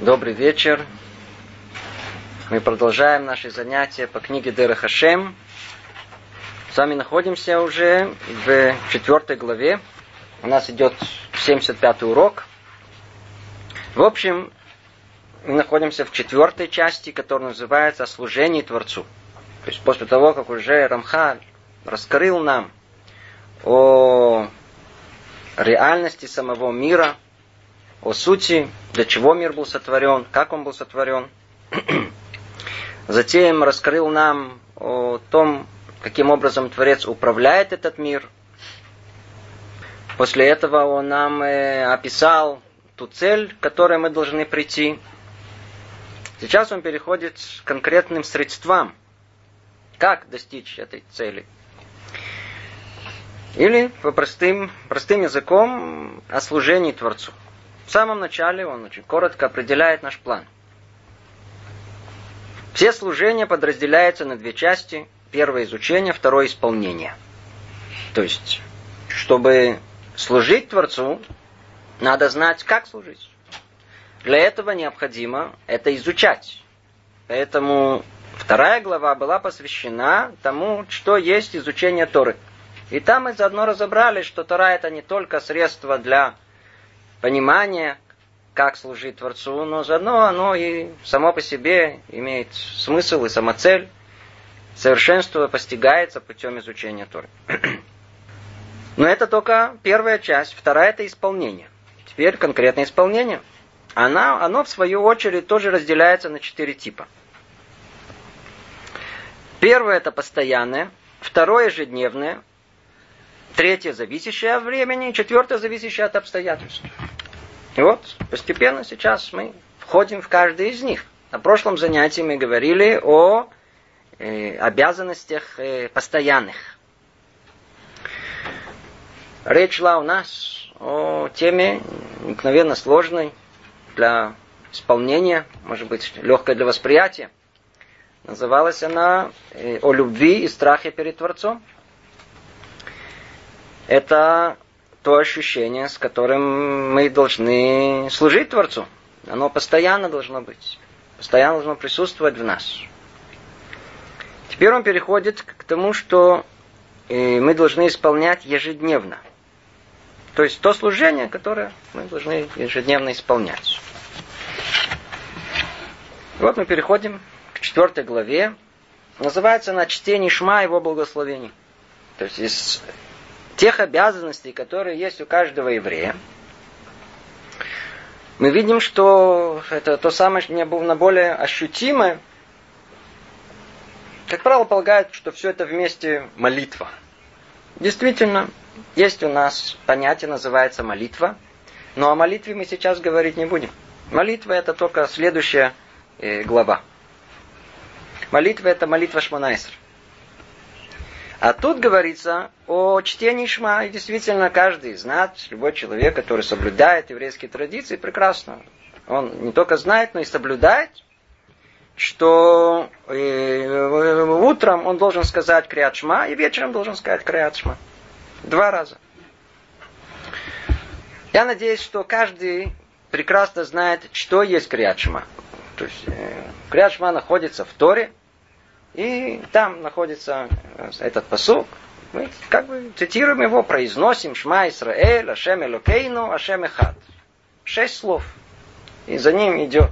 Добрый вечер. Мы продолжаем наши занятия по книге Дера Хашем. С вами находимся уже в четвертой главе. У нас идет 75-й урок. В общем, мы находимся в четвертой части, которая называется «О служении Творцу». То есть после того, как уже Рамхаль раскрыл нам о реальности самого мира – о сути, для чего мир был сотворен, как он был сотворен. Затем раскрыл нам о том, каким образом Творец управляет этот мир. После этого он нам э, описал ту цель, к которой мы должны прийти. Сейчас он переходит к конкретным средствам, как достичь этой цели. Или по простым, простым языком о служении Творцу. В самом начале он очень коротко определяет наш план. Все служения подразделяются на две части. Первое изучение, второе исполнение. То есть, чтобы служить Творцу, надо знать, как служить. Для этого необходимо это изучать. Поэтому вторая глава была посвящена тому, что есть изучение Торы. И там мы заодно разобрали, что Тора это не только средство для понимание, как служить Творцу, но заодно оно и само по себе имеет смысл и самоцель. Совершенство постигается путем изучения Торы. Но это только первая часть. Вторая – это исполнение. Теперь конкретное исполнение. Она, оно, в свою очередь, тоже разделяется на четыре типа. Первое – это постоянное. Второе – ежедневное. Третье – зависящее от времени. Четвертое – зависящее от обстоятельств. И вот постепенно сейчас мы входим в каждый из них. На прошлом занятии мы говорили о э, обязанностях э, постоянных. Речь шла у нас о теме мгновенно сложной для исполнения, может быть, легкой для восприятия. Называлась она э, «О любви и страхе перед Творцом». Это то ощущение, с которым мы должны служить Творцу. Оно постоянно должно быть. Постоянно должно присутствовать в нас. Теперь он переходит к тому, что э, мы должны исполнять ежедневно. То есть то служение, которое мы должны ежедневно исполнять. Вот мы переходим к четвертой главе. Называется она «Чтение Шма его благословений». То есть из тех обязанностей, которые есть у каждого еврея, мы видим, что это то самое, что было более ощутимое. Как правило, полагают, что все это вместе молитва. Действительно, есть у нас понятие, называется молитва. Но о молитве мы сейчас говорить не будем. Молитва это только следующая э, глава. Молитва это молитва Шманайсер. А тут говорится о чтении Шма. И действительно, каждый нас, любой человек, который соблюдает еврейские традиции, прекрасно. Он не только знает, но и соблюдает, что э, утром он должен сказать Криат Шма, и вечером должен сказать Криат Шма. Два раза. Я надеюсь, что каждый прекрасно знает, что есть Криат Шма. То есть э, Криат Шма находится в Торе, и там находится э, этот посук. Мы как бы цитируем его, произносим Шма Исраэль, Ашем Элокейну, Ашем Эхад. Шесть слов. И за ним идет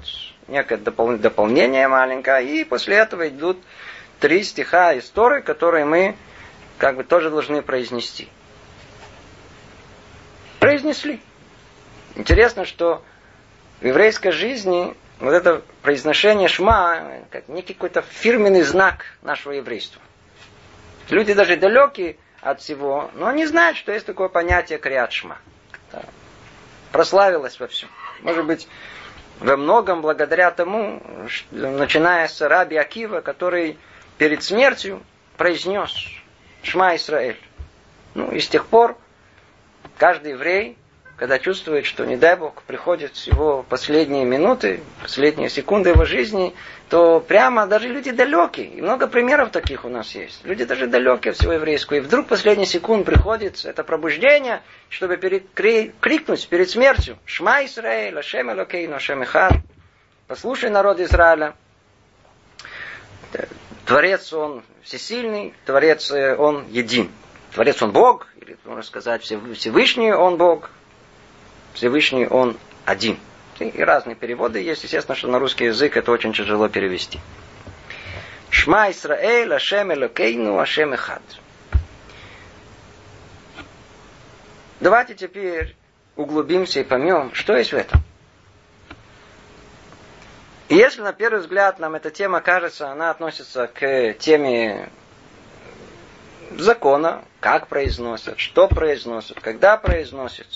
некое дополнение маленькое, и после этого идут три стиха истории, которые мы как бы тоже должны произнести. Произнесли. Интересно, что в еврейской жизни вот это произношение шма, как некий какой-то фирменный знак нашего еврейства. Люди даже далекие от всего, но они знают, что есть такое понятие криат шма. Прославилось во всем. Может быть, во многом благодаря тому, что, начиная с Раби Акива, который перед смертью произнес Шма Исраэль. Ну и с тех пор каждый еврей когда чувствует, что, не дай Бог, приходят его последние минуты, последние секунды его жизни, то прямо даже люди далекие, и много примеров таких у нас есть, люди даже далекие от всего еврейского, и вдруг последний секунд приходит это пробуждение, чтобы крикнуть перед смертью «Шма Исраэль, Ашем Элокейну, Ашем Ихад», послушай народ Израиля. Творец, он всесильный, Творец, э, он един. Творец, он Бог, или можно сказать, Всевышний, он Бог. Всевышний, он один. И разные переводы есть. Естественно, что на русский язык это очень тяжело перевести. Шма Исраэль, Ашем Элокейну, Ашем Эхад. Давайте теперь углубимся и поймем, что есть в этом. И если на первый взгляд нам эта тема кажется, она относится к теме закона, как произносят, что произносят, когда произносят,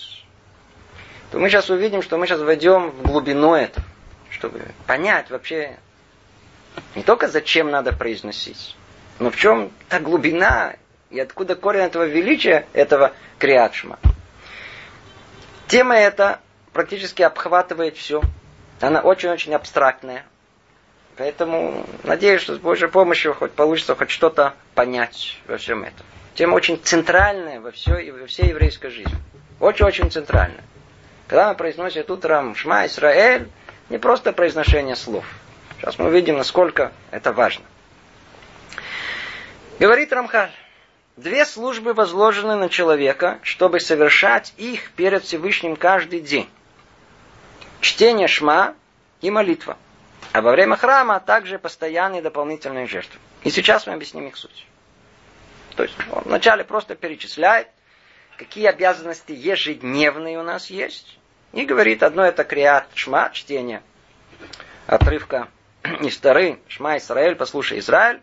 то мы сейчас увидим, что мы сейчас войдем в глубину этого, чтобы понять вообще не только зачем надо произносить, но в чем та глубина и откуда корень этого величия, этого криатшма. Тема эта практически обхватывает все. Она очень-очень абстрактная. Поэтому надеюсь, что с Божьей помощью хоть получится хоть что-то понять во всем этом. Тема очень центральная во, все, во всей еврейской жизни. Очень-очень центральная. Когда мы произносим утром Шма Исраэль, не просто произношение слов. Сейчас мы увидим, насколько это важно. Говорит Рамхаль, две службы возложены на человека, чтобы совершать их перед Всевышним каждый день. Чтение Шма и молитва. А во время храма также постоянные дополнительные жертвы. И сейчас мы объясним их суть. То есть он вначале просто перечисляет, какие обязанности ежедневные у нас есть, и говорит, одно это криат шма, чтение отрывка из Тары, шма Исраэль, послушай Израиль,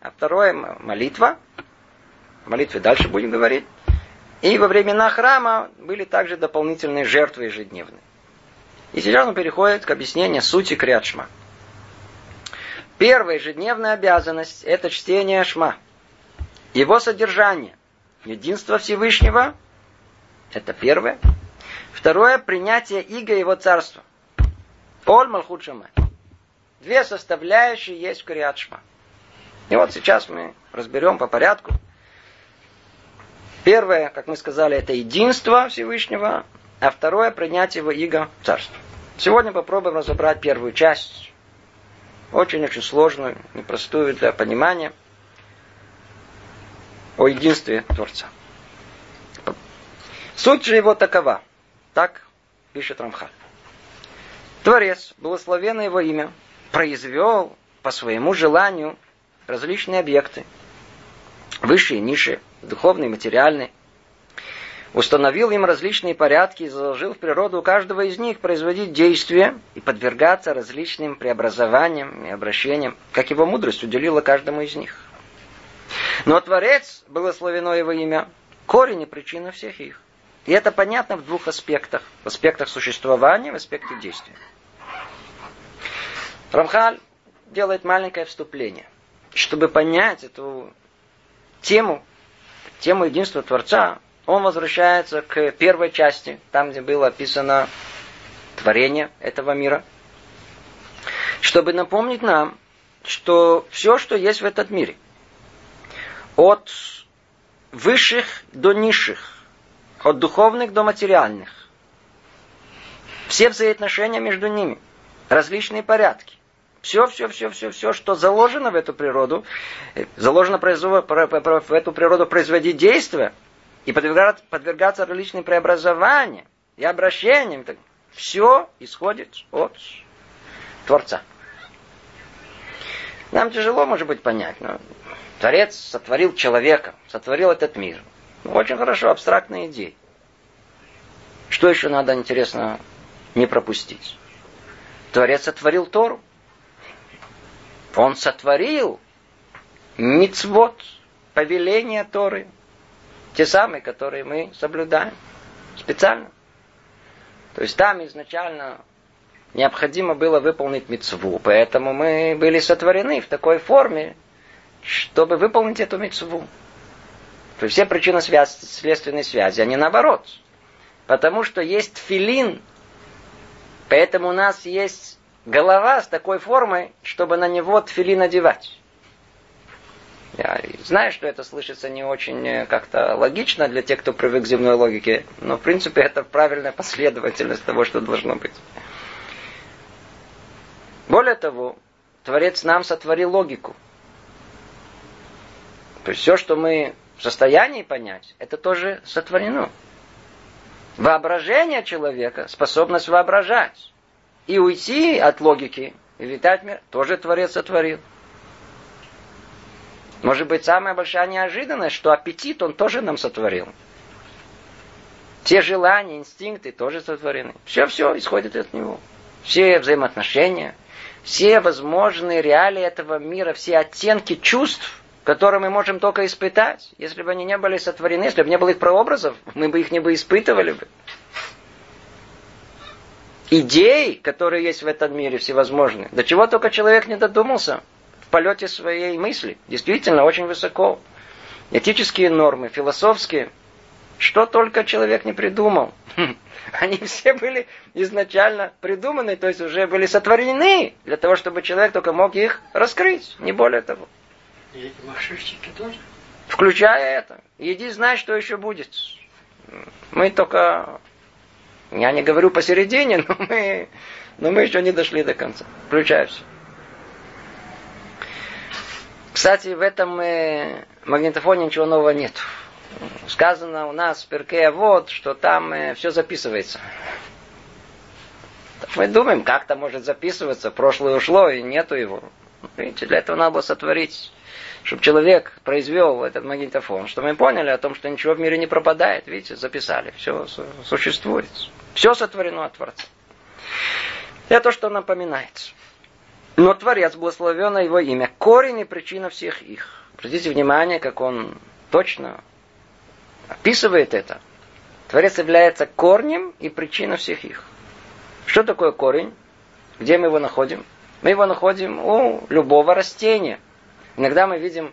а второе молитва, в молитве дальше будем говорить. И во времена храма были также дополнительные жертвы ежедневные. И сейчас он переходит к объяснению сути криат шма. Первая ежедневная обязанность – это чтение шма. Его содержание – единство Всевышнего – это первое – Второе, принятие иго его царства. Оль Малхут Две составляющие есть в Криат И вот сейчас мы разберем по порядку. Первое, как мы сказали, это единство Всевышнего, а второе, принятие его иго царства. Сегодня попробуем разобрать первую часть, очень-очень сложную, непростую для понимания, о единстве Творца. Суть же его такова – так пишет Рамхаль. Творец, благословенно его имя, произвел по своему желанию различные объекты. Высшие, низшие, духовные, материальные. Установил им различные порядки и заложил в природу каждого из них производить действия и подвергаться различным преобразованиям и обращениям, как его мудрость уделила каждому из них. Но Творец, благословено его имя, корень и причина всех их. И это понятно в двух аспектах. В аспектах существования, в аспекте действия. Рамхаль делает маленькое вступление. Чтобы понять эту тему, тему единства Творца, он возвращается к первой части, там, где было описано творение этого мира, чтобы напомнить нам, что все, что есть в этом мире, от высших до низших, от духовных до материальных. Все взаимоотношения между ними, различные порядки. Все, все, все, все, все, что заложено в эту природу, заложено в эту природу производить действия и подвергаться, подвергаться различным преобразованиям и обращениям. Все исходит от Творца. Нам тяжело, может быть, понять, но Творец сотворил человека, сотворил этот мир – очень хорошо, абстрактная идея. Что еще надо, интересно, не пропустить? Творец сотворил Тору. Он сотворил мицвод, повеления Торы. Те самые, которые мы соблюдаем специально. То есть там изначально необходимо было выполнить мецву, поэтому мы были сотворены в такой форме, чтобы выполнить эту мецву. То есть все причины связи, следственной связи, а не наоборот. Потому что есть филин, поэтому у нас есть голова с такой формой, чтобы на него тфилин одевать. Я знаю, что это слышится не очень э, как-то логично для тех, кто привык к земной логике, но в принципе это правильная последовательность того, что должно быть. Более того, Творец нам сотворил логику. То есть все, что мы в состоянии понять, это тоже сотворено. Воображение человека, способность воображать и уйти от логики и витать мир, тоже Творец сотворил. Может быть, самая большая неожиданность, что аппетит он тоже нам сотворил. Те желания, инстинкты тоже сотворены. Все-все исходит от него. Все взаимоотношения, все возможные реалии этого мира, все оттенки чувств, которые мы можем только испытать. Если бы они не были сотворены, если бы не было их прообразов, мы бы их не бы испытывали бы. Идей, которые есть в этом мире, всевозможные. До чего только человек не додумался в полете своей мысли. Действительно, очень высоко. Этические нормы, философские – что только человек не придумал. Они все были изначально придуманы, то есть уже были сотворены для того, чтобы человек только мог их раскрыть, не более того. Тоже? Включая это. Иди знай, что еще будет. Мы только... Я не говорю посередине, но мы, но мы еще не дошли до конца. Включая все. Кстати, в этом э, магнитофоне ничего нового нет сказано у нас в Перке вот, что там э, все записывается. Мы думаем, как то может записываться, прошлое ушло и нету его. Видите, для этого надо было сотворить, чтобы человек произвел этот магнитофон, чтобы мы поняли о том, что ничего в мире не пропадает. Видите, записали, все существует. Все сотворено от Творца. Это то, что напоминается. Но Творец, благословенно его имя, корень и причина всех их. Обратите внимание, как он точно описывает это. Творец является корнем и причиной всех их. Что такое корень? Где мы его находим? Мы его находим у любого растения. Иногда мы видим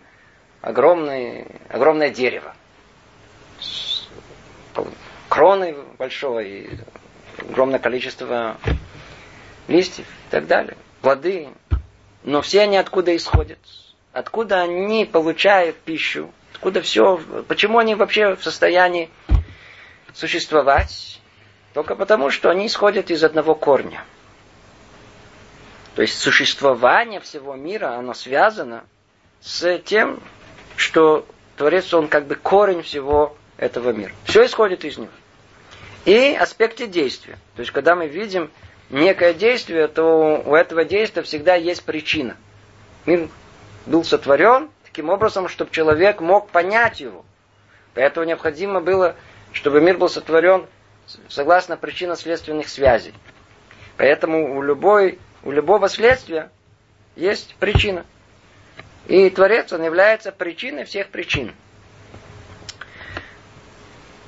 огромное, огромное дерево. С кроной большой, и огромное количество листьев и так далее. Плоды. Но все они откуда исходят? Откуда они получают пищу? откуда все, почему они вообще в состоянии существовать? Только потому, что они исходят из одного корня. То есть существование всего мира, оно связано с тем, что Творец, он как бы корень всего этого мира. Все исходит из него. И аспекте действия. То есть, когда мы видим некое действие, то у этого действия всегда есть причина. Мир был сотворен, таким образом, чтобы человек мог понять его. Поэтому необходимо было, чтобы мир был сотворен согласно причинно-следственных связей. Поэтому у, любой, у любого следствия есть причина. И Творец, он является причиной всех причин.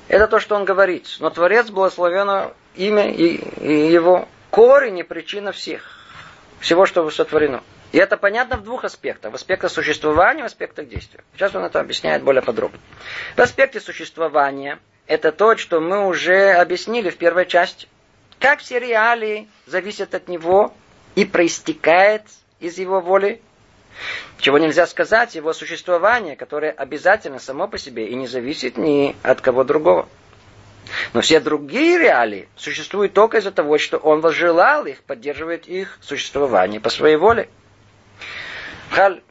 Это то, что он говорит. Но Творец, благословено имя и, и его корень и причина всех. Всего, что сотворено. И это понятно в двух аспектах. В аспекте существования, в аспектах действия. Сейчас он это объясняет более подробно. В аспекте существования это то, что мы уже объяснили в первой части. Как все реалии зависят от него и проистекает из его воли. Чего нельзя сказать, его существование, которое обязательно само по себе и не зависит ни от кого другого. Но все другие реалии существуют только из-за того, что он возжелал их, поддерживает их существование по своей воле. Халь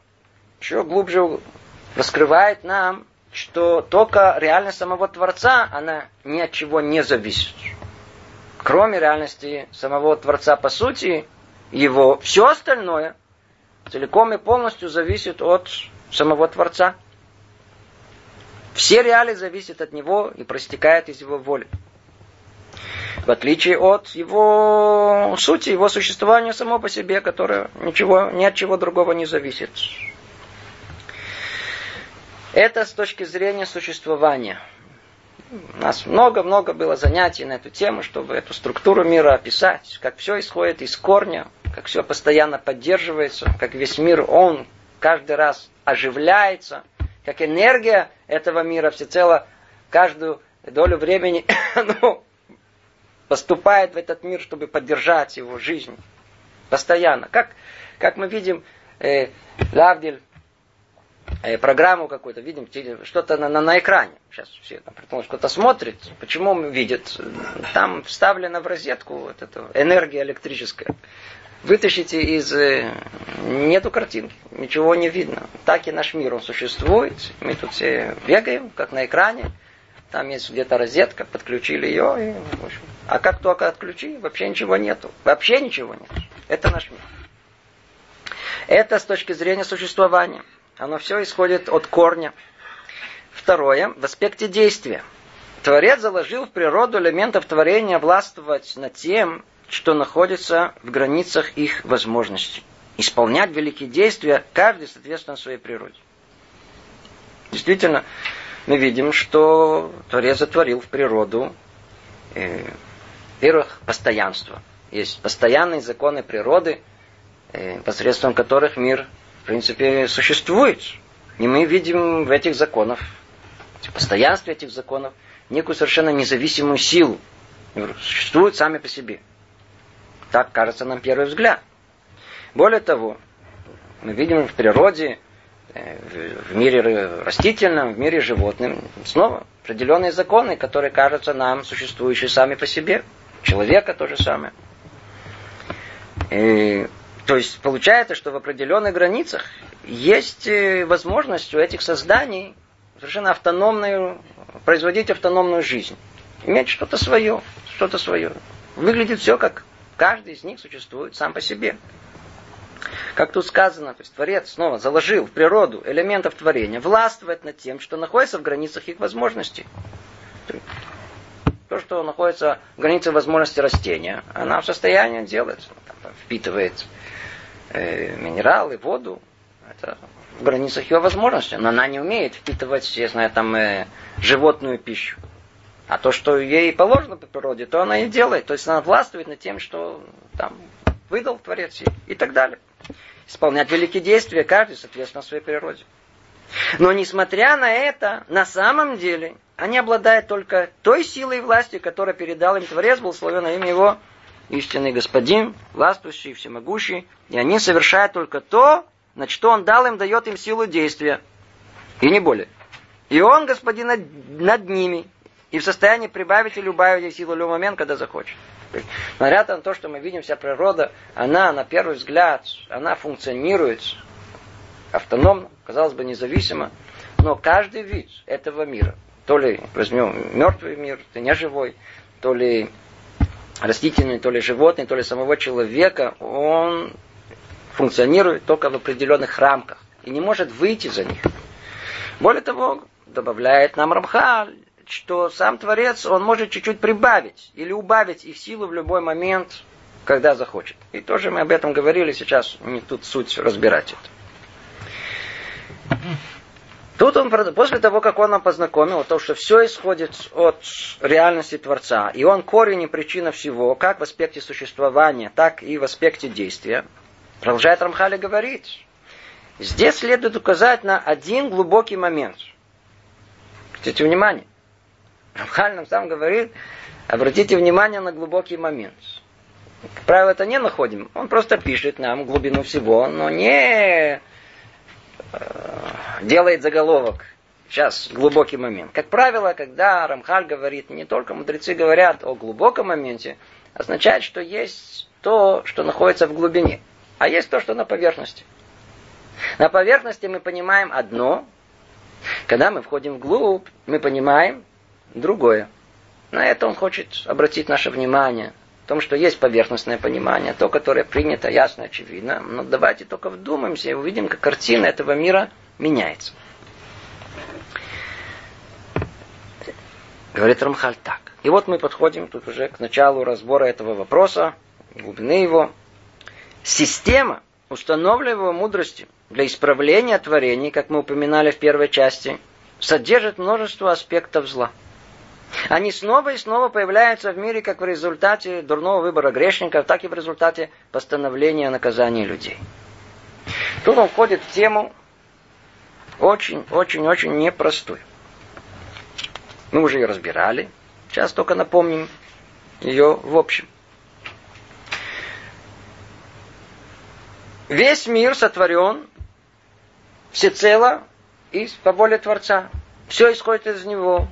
еще глубже раскрывает нам, что только реальность самого Творца, она ни от чего не зависит. Кроме реальности самого Творца по сути, его все остальное целиком и полностью зависит от самого Творца. Все реалии зависят от него и проистекают из его воли в отличие от его сути, его существования само по себе, которое ничего, ни от чего другого не зависит. Это с точки зрения существования. У нас много-много было занятий на эту тему, чтобы эту структуру мира описать, как все исходит из корня, как все постоянно поддерживается, как весь мир, он каждый раз оживляется, как энергия этого мира всецело каждую долю времени ну, поступает в этот мир, чтобы поддержать его жизнь. Постоянно. Как, как мы видим, э, Лавдиль, программу какую-то, видим что-то на, на, на экране. Сейчас все там, кто-то смотрит. Почему он видит? Там вставлена в розетку вот эта энергия электрическая. вытащите из... Э, нету картинки, ничего не видно. Так и наш мир, он существует. Мы тут все бегаем, как на экране. Там есть где-то розетка, подключили ее. И, в общем, а как только отключи, вообще ничего нету. Вообще ничего нет. Это наш мир. Это с точки зрения существования. Оно все исходит от корня. Второе, в аспекте действия. Творец заложил в природу элементов творения властвовать над тем, что находится в границах их возможностей. Исполнять великие действия, каждый соответственно своей природе. Действительно, мы видим, что Творец затворил в природу, э, во-первых, постоянство. Есть постоянные законы природы, э, посредством которых мир, в принципе, существует. И мы видим в этих законах, в постоянстве этих законов, некую совершенно независимую силу. Существуют сами по себе. Так кажется нам первый взгляд. Более того, мы видим в природе, э, в мире растительном, в мире животным, снова определенные законы, которые кажутся нам существующие сами по себе. Человека то же самое. И, то есть получается, что в определенных границах есть э, возможность у этих созданий совершенно автономную, производить автономную жизнь. Иметь что-то свое, что-то свое. Выглядит все как Каждый из них существует сам по себе. Как тут сказано, то есть Творец снова заложил в природу элементов творения, властвовать над тем, что находится в границах их возможностей. То, что находится в границе возможности растения, она в состоянии делать, впитывает э, минералы, воду. Это в границах ее возможностей. Но она не умеет впитывать, я знаю, там, э, животную пищу. А то, что ей положено по природе, то она и делает. То есть она властвует над тем, что там выдал Творец ей и так далее. Исполнять великие действия каждый, соответственно, своей природе. Но несмотря на это, на самом деле, они обладают только той силой и властью, которую передал им Творец, был словен имя его, истинный Господин, властвующий, всемогущий. И они совершают только то, на что Он дал им, дает им силу действия. И не более. И Он, Господин, над, над ними и в состоянии прибавить или убавить силу в любой момент, когда захочет. Несмотря на то, что мы видим, вся природа, она, на первый взгляд, она функционирует автономно, казалось бы, независимо, но каждый вид этого мира, то ли возьмем мертвый мир, ты не живой, то ли растительный, то ли животный, то ли самого человека, он функционирует только в определенных рамках и не может выйти за них. Более того, добавляет нам Рамхаль, что сам Творец, он может чуть-чуть прибавить или убавить их силу в любой момент, когда захочет. И тоже мы об этом говорили, сейчас не тут суть разбирать это. Тут он, после того, как он нам познакомил, то, что все исходит от реальности Творца, и он корень и причина всего, как в аспекте существования, так и в аспекте действия, продолжает Рамхали говорить. Здесь следует указать на один глубокий момент. Обратите внимание. Рамхаль нам сам говорит, обратите внимание на глубокий момент. Как правило, это не находим. Он просто пишет нам глубину всего, но не делает заголовок. Сейчас глубокий момент. Как правило, когда Рамхаль говорит, не только мудрецы говорят о глубоком моменте, означает, что есть то, что находится в глубине, а есть то, что на поверхности. На поверхности мы понимаем одно, когда мы входим вглубь, мы понимаем другое. На это он хочет обратить наше внимание. В том, что есть поверхностное понимание, то, которое принято, ясно, очевидно. Но давайте только вдумаемся и увидим, как картина этого мира меняется. Говорит Рамхаль так. И вот мы подходим тут уже к началу разбора этого вопроса, глубины его. Система, установленного мудрости для исправления творений, как мы упоминали в первой части, содержит множество аспектов зла – они снова и снова появляются в мире как в результате дурного выбора грешников, так и в результате постановления наказания людей. Тут он входит в тему очень-очень-очень непростую. Мы уже ее разбирали. Сейчас только напомним ее в общем. Весь мир сотворен всецело из по воле Творца. Все исходит из него.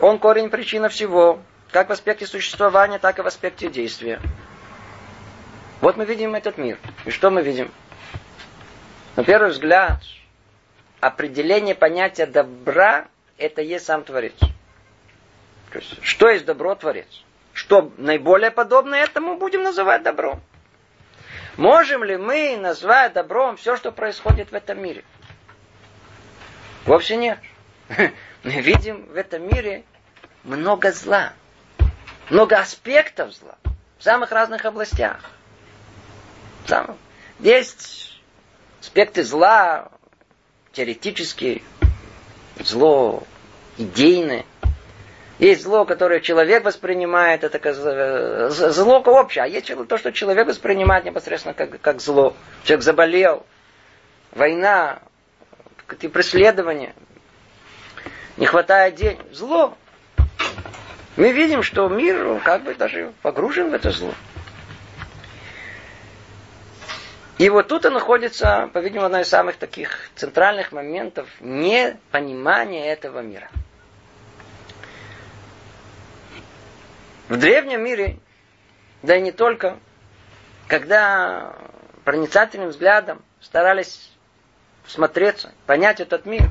Он корень причина всего, как в аспекте существования, так и в аспекте действия. Вот мы видим этот мир. И что мы видим? На первый взгляд, определение понятия добра – это есть сам Творец. То есть, что есть добро Творец? Что наиболее подобно этому будем называть добром? Можем ли мы назвать добром все, что происходит в этом мире? Вовсе нет. Мы видим в этом мире много зла, много аспектов зла в самых разных областях. Есть аспекты зла, теоретические, зло идейное. Есть зло, которое человек воспринимает, это зло общее. А есть то, что человек воспринимает непосредственно как, как зло. Человек заболел, война, преследование, не хватает денег. Зло. Мы видим, что мир как бы даже погружен в это зло. И вот тут и находится, по-видимому, одна из самых таких центральных моментов непонимания этого мира. В древнем мире, да и не только, когда проницательным взглядом старались смотреться, понять этот мир,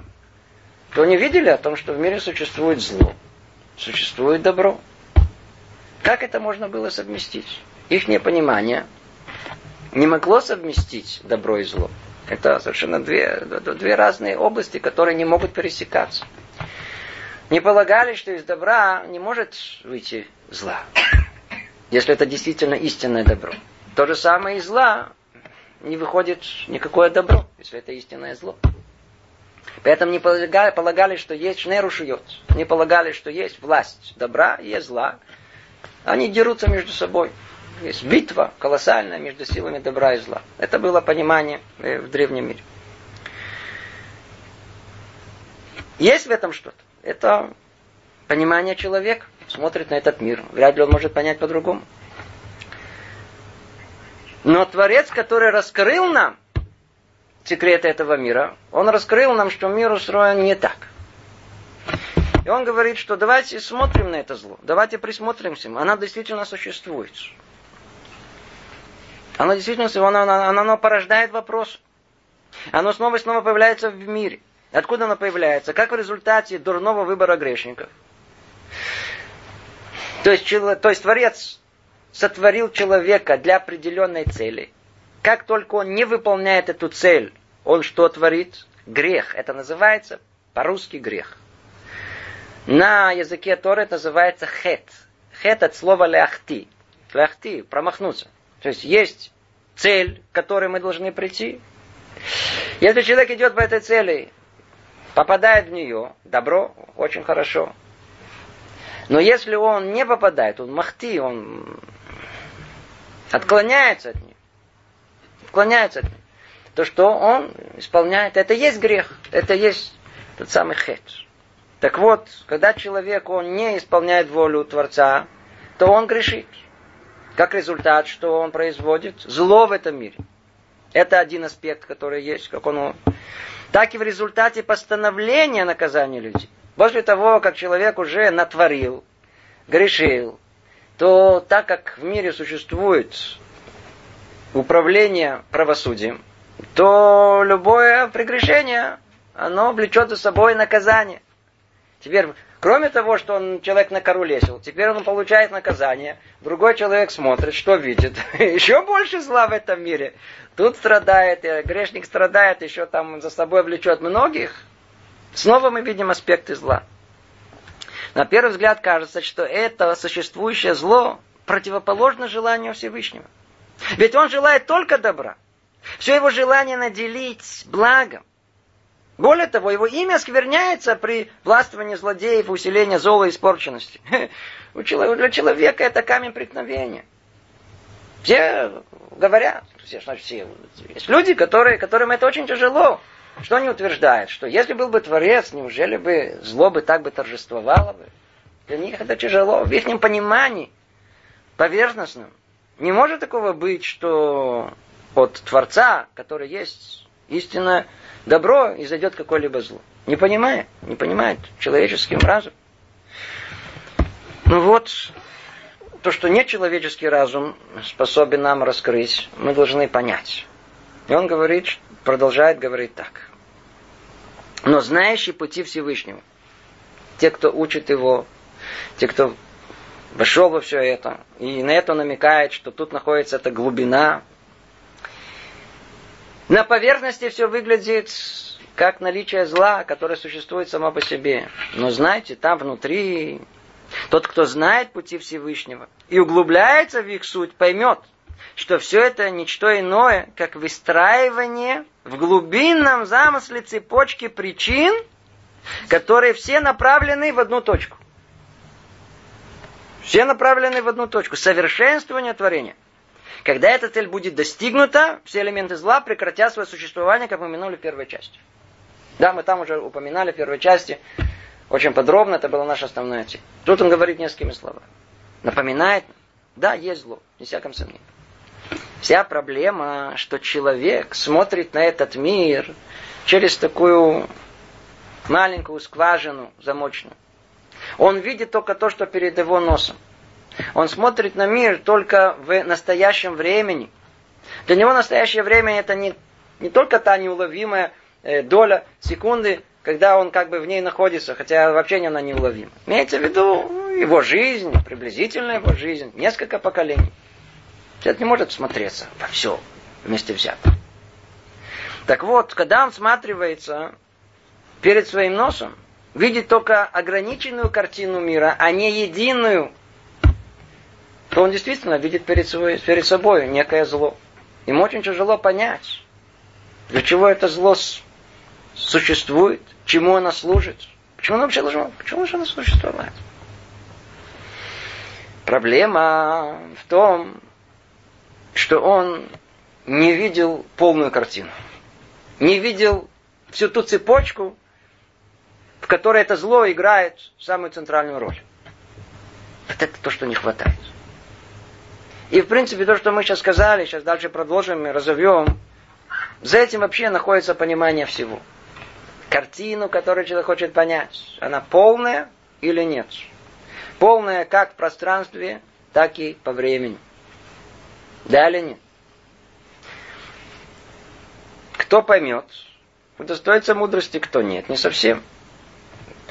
то они видели о том, что в мире существует зло, существует добро. Как это можно было совместить? Их непонимание не могло совместить добро и зло. Это совершенно две, две разные области, которые не могут пересекаться. Не полагали, что из добра не может выйти зла, если это действительно истинное добро. То же самое из зла не выходит никакое добро, если это истинное зло. Поэтому не полагали, полагали что есть шнерушует. Не полагали, что есть власть добра есть зла. Они дерутся между собой. Есть битва колоссальная между силами добра и зла. Это было понимание э, в древнем мире. Есть в этом что-то. Это понимание человека. Смотрит на этот мир. Вряд ли он может понять по-другому. Но Творец, который раскрыл нам секреты этого мира, он раскрыл нам, что мир устроен не так. И он говорит, что давайте смотрим на это зло, давайте присмотримся, оно действительно существует. Оно действительно, оно, оно, оно порождает вопрос. Оно снова и снова появляется в мире. Откуда оно появляется? Как в результате дурного выбора грешников. То есть, то есть Творец сотворил человека для определенной цели. Как только он не выполняет эту цель, он что творит? Грех. Это называется по-русски грех. На языке Торы это называется хет. Хет от слова ляхти. Ляхти, промахнуться. То есть есть цель, к которой мы должны прийти. Если человек идет по этой цели, попадает в нее, добро, очень хорошо. Но если он не попадает, он махти, он отклоняется от нее, отклоняется то что он исполняет, это есть грех, это есть тот самый хет. Так вот, когда человек, он не исполняет волю Творца, то он грешит. Как результат, что он производит? Зло в этом мире. Это один аспект, который есть, как он... Так и в результате постановления наказания людей. После того, как человек уже натворил, грешил, то так как в мире существует управление правосудием, то любое прегрешение, оно влечет за собой наказание. Теперь Кроме того, что он человек на кору лесил, теперь он получает наказание. Другой человек смотрит, что видит. Еще больше зла в этом мире. Тут страдает, грешник страдает, еще там за собой влечет многих. Снова мы видим аспекты зла. На первый взгляд кажется, что это существующее зло противоположно желанию Всевышнего. Ведь он желает только добра. Все его желание наделить благом. Более того, его имя скверняется при властвовании злодеев усилении зола и испорченности. Для человека это камень преткновения. Все говорят, все, значит, все, есть люди, которые, которым это очень тяжело. Что они утверждают? Что если был бы Творец, неужели бы зло бы так бы торжествовало бы? Для них это тяжело. В их понимании, поверхностном, не может такого быть, что от Творца, который есть истинно добро и зайдет какое-либо зло. Не понимает, не понимает человеческим разумом. Ну вот, то, что не человеческий разум способен нам раскрыть, мы должны понять. И он говорит, продолжает говорить так. Но знающий пути Всевышнего, те, кто учит его, те, кто вошел во все это, и на это намекает, что тут находится эта глубина. На поверхности все выглядит как наличие зла, которое существует само по себе. Но знаете, там внутри тот, кто знает пути Всевышнего и углубляется в их суть, поймет, что все это ничто иное, как выстраивание в глубинном замысле цепочки причин, которые все направлены в одну точку. Все направлены в одну точку. Совершенствование творения. Когда эта цель будет достигнута, все элементы зла прекратят свое существование, как мы минули в первой части. Да, мы там уже упоминали в первой части, очень подробно, это была наша основная цель. Тут он говорит несколькими словами. Напоминает, да, есть зло, не всяком сомнении. Вся проблема, что человек смотрит на этот мир через такую маленькую скважину замочную. Он видит только то, что перед его носом. Он смотрит на мир только в настоящем времени. Для него настоящее время это не, не только та неуловимая э, доля секунды, когда он как бы в ней находится, хотя вообще не она неуловима. Имеется в виду его жизнь, приблизительно его жизнь, несколько поколений. Это не может смотреться во все вместе взято. Так вот, когда он всматривается перед своим носом, видит только ограниченную картину мира, а не единую, то он действительно видит перед, собой, перед собой некое зло. Ему очень тяжело понять, для чего это зло существует, чему оно служит, почему оно вообще должно, почему оно существовать. Проблема в том, что он не видел полную картину. Не видел всю ту цепочку, в которой это зло играет самую центральную роль. Вот это то, что не хватает. И, в принципе, то, что мы сейчас сказали, сейчас дальше продолжим и разовьем, за этим вообще находится понимание всего. Картину, которую человек хочет понять, она полная или нет. Полная как в пространстве, так и по времени. Да или нет? Кто поймет, удостоится мудрости, кто нет. Не совсем.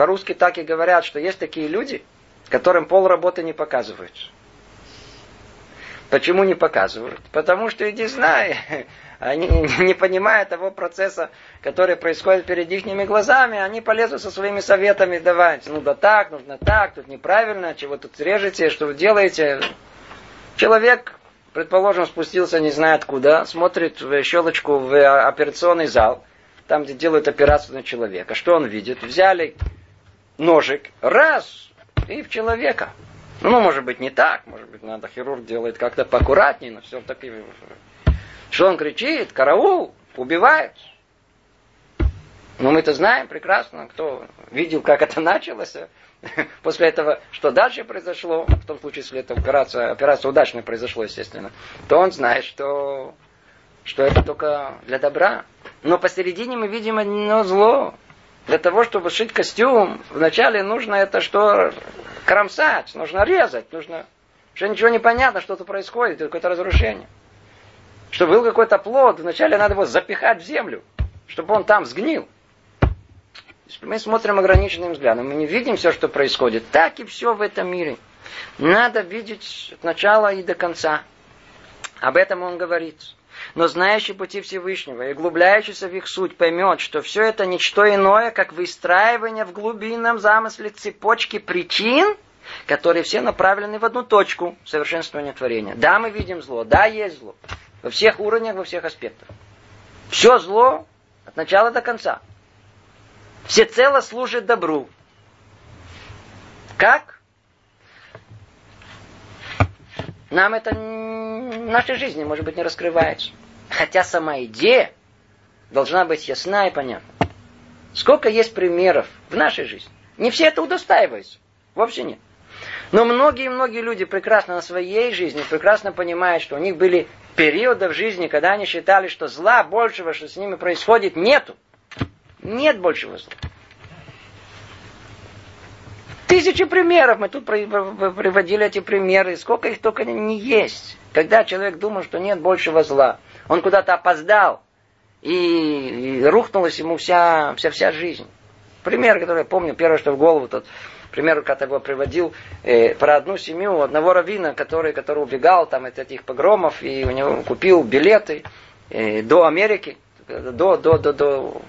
По-русски так и говорят, что есть такие люди, которым пол работы не показывают. Почему не показывают? Потому что, иди знай, они не понимая того процесса, который происходит перед их глазами, они полезут со своими советами давать. Ну да так, нужно так, тут неправильно, чего тут режете, что вы делаете. Человек предположим, спустился не знает куда, смотрит в щелочку в операционный зал, там, где делают операцию на человека. Что он видит? Взяли ножик, раз, и в человека. Ну, может быть, не так, может быть, надо, хирург делает как-то поаккуратнее, но все таки Что он кричит? Караул! Убивает! Ну, мы-то знаем прекрасно, кто видел, как это началось. После этого, что дальше произошло, в том случае, если эта операция, операция удачно произошла, естественно, то он знает, что, что это только для добра. Но посередине мы видим одно зло. Для того, чтобы шить костюм, вначале нужно это что? Кромсать, нужно резать, нужно... Что ничего не понятно, что-то происходит, какое-то разрушение. Чтобы был какой-то плод, вначале надо его запихать в землю, чтобы он там сгнил. Мы смотрим ограниченным взглядом, мы не видим все, что происходит. Так и все в этом мире. Надо видеть от начала и до конца. Об этом он говорит. Но знающий пути Всевышнего и углубляющийся в их суть поймет, что все это ничто иное, как выстраивание в глубинном замысле цепочки причин, которые все направлены в одну точку совершенствования творения. Да, мы видим зло, да, есть зло. Во всех уровнях, во всех аспектах. Все зло от начала до конца всецело служит добру. Как? Нам это в нашей жизни, может быть, не раскрывается. Хотя сама идея должна быть ясна и понятна. Сколько есть примеров в нашей жизни. Не все это удостаиваются. Вовсе нет. Но многие-многие люди прекрасно на своей жизни, прекрасно понимают, что у них были периоды в жизни, когда они считали, что зла большего, что с ними происходит, нету. Нет большего зла. Тысячи примеров. Мы тут приводили эти примеры. Сколько их только не есть. Когда человек думал, что нет большего зла. Он куда-то опоздал. И, и рухнулась ему вся, вся, вся жизнь. Пример, который я помню, первое, что в голову, тот пример, когда его приводил э, про одну семью, одного равина, который, который убегал там от этих погромов, и у него купил билеты э, до Америки, до, до, до, до,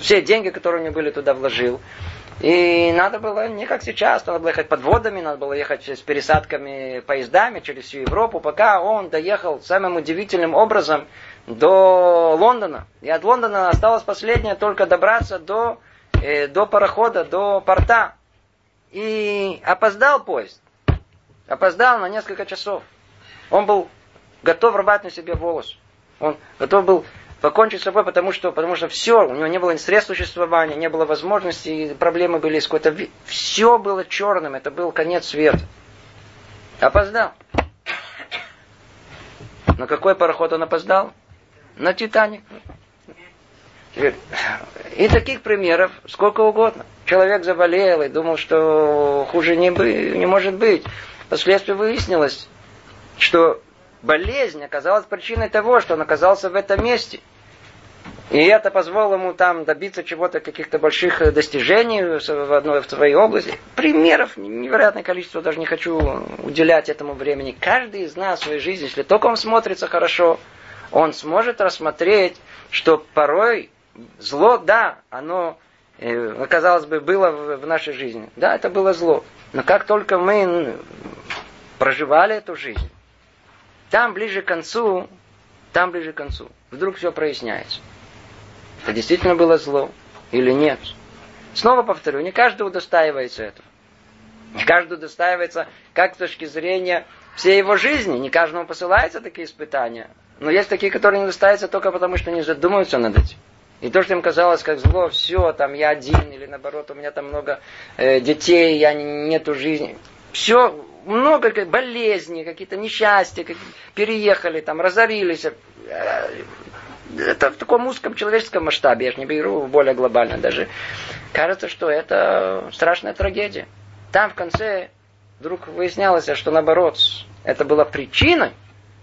все деньги, которые у него были, туда вложил. И надо было не как сейчас, надо было ехать подводами, надо было ехать с пересадками поездами через всю Европу, пока он доехал самым удивительным образом до Лондона. И от Лондона осталось последнее только добраться до, э, до парохода, до порта. И опоздал поезд. Опоздал на несколько часов. Он был готов рвать на себе волос. Он готов был покончить с собой, потому что, потому что все, у него не было ни средств существования, не было возможностей, проблемы были с какой-то... Все было черным, это был конец света. Опоздал. На какой пароход он опоздал? На Титаник. И таких примеров сколько угодно. Человек заболел и думал, что хуже не, бы, не может быть. Впоследствии выяснилось, что болезнь оказалась причиной того, что он оказался в этом месте. И это позволило ему там добиться чего-то, каких-то больших достижений в одной в своей области. Примеров невероятное количество, даже не хочу уделять этому времени. Каждый из нас в своей жизни, если только он смотрится хорошо, он сможет рассмотреть, что порой зло, да, оно, э, казалось бы, было в нашей жизни. Да, это было зло. Но как только мы проживали эту жизнь, там ближе к концу, там ближе к концу, вдруг все проясняется. Это действительно было зло или нет. Снова повторю, не каждый удостаивается этого. Не каждый удостаивается как с точки зрения всей его жизни. Не каждому посылаются такие испытания. Но есть такие, которые не удостаиваются только потому, что не задумываются над этим. И то, что им казалось как зло, все, там я один, или наоборот, у меня там много э, детей, я нету жизни. Все, много болезней, какие-то несчастья, как, переехали, там, разорились. Э, это в таком узком человеческом масштабе, я же не беру более глобально даже. Кажется, что это страшная трагедия. Там в конце вдруг выяснялось, что наоборот, это была причиной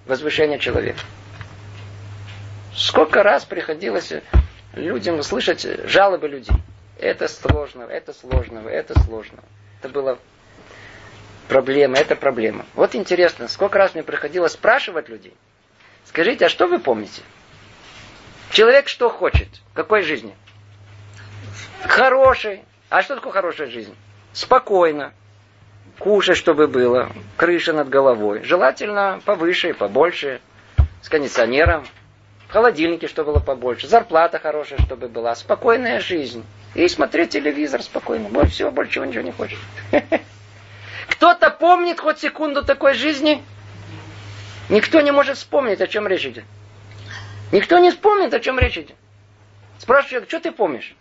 возвышения человека. Сколько раз приходилось людям слышать жалобы людей. Это сложно, это сложно, это сложно. Это было проблема, это проблема. Вот интересно, сколько раз мне приходилось спрашивать людей. Скажите, а что вы помните? Человек что хочет? Какой жизни? Хорошей. А что такое хорошая жизнь? Спокойно. Кушать, чтобы было. Крыша над головой. Желательно повыше и побольше. С кондиционером в холодильнике, чтобы было побольше, зарплата хорошая, чтобы была, спокойная жизнь. И смотреть телевизор спокойно. Больше всего, больше чего ничего не хочет. Кто-то помнит хоть секунду такой жизни? Никто не может вспомнить, о чем речь идет. Никто не вспомнит, о чем речь идет. Спрашиваю что ты помнишь?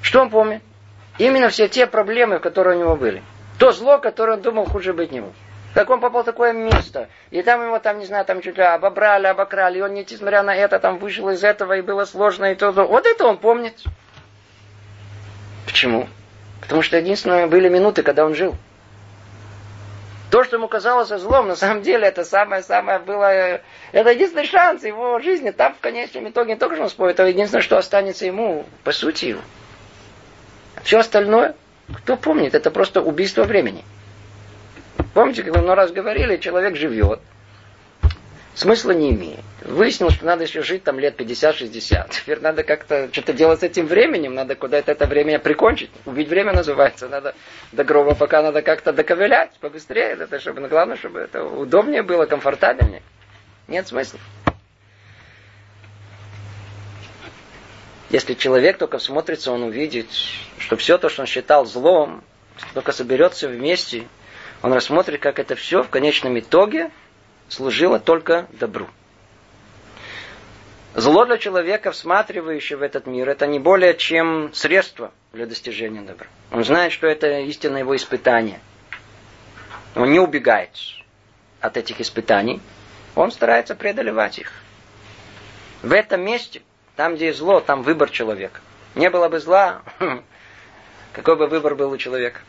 Что он помнит? Именно все те проблемы, которые у него были. То зло, которое он думал, хуже быть не может. Как он попал в такое место. И там его, там, не знаю, там чуть ли обобрали, обокрали. И он, несмотря на это, там вышел из этого, и было сложно, и то, то. Вот это он помнит. Почему? Потому что единственное были минуты, когда он жил. То, что ему казалось злом, на самом деле это самое-самое было... Э, это единственный шанс его жизни. Там в конечном итоге не только что он спорит, это единственное, что останется ему, по сути. Все остальное, кто помнит, это просто убийство времени. Помните, как мы много раз говорили, человек живет, смысла не имеет. Выяснилось, что надо еще жить там лет 50-60. Теперь надо как-то что-то делать с этим временем, надо куда-то это время прикончить. Убить время называется. Надо до гроба пока надо как-то доковылять побыстрее, это, чтобы, ну, главное, чтобы это удобнее было, комфортабельнее. Нет смысла. Если человек только смотрится, он увидит, что все то, что он считал злом, только соберется вместе он рассмотрит, как это все в конечном итоге служило только добру. Зло для человека, всматривающего в этот мир, это не более чем средство для достижения добра. Он знает, что это истинное его испытание. Он не убегает от этих испытаний, он старается преодолевать их. В этом месте, там, где есть зло, там выбор человека. Не было бы зла, какой бы выбор был у человека.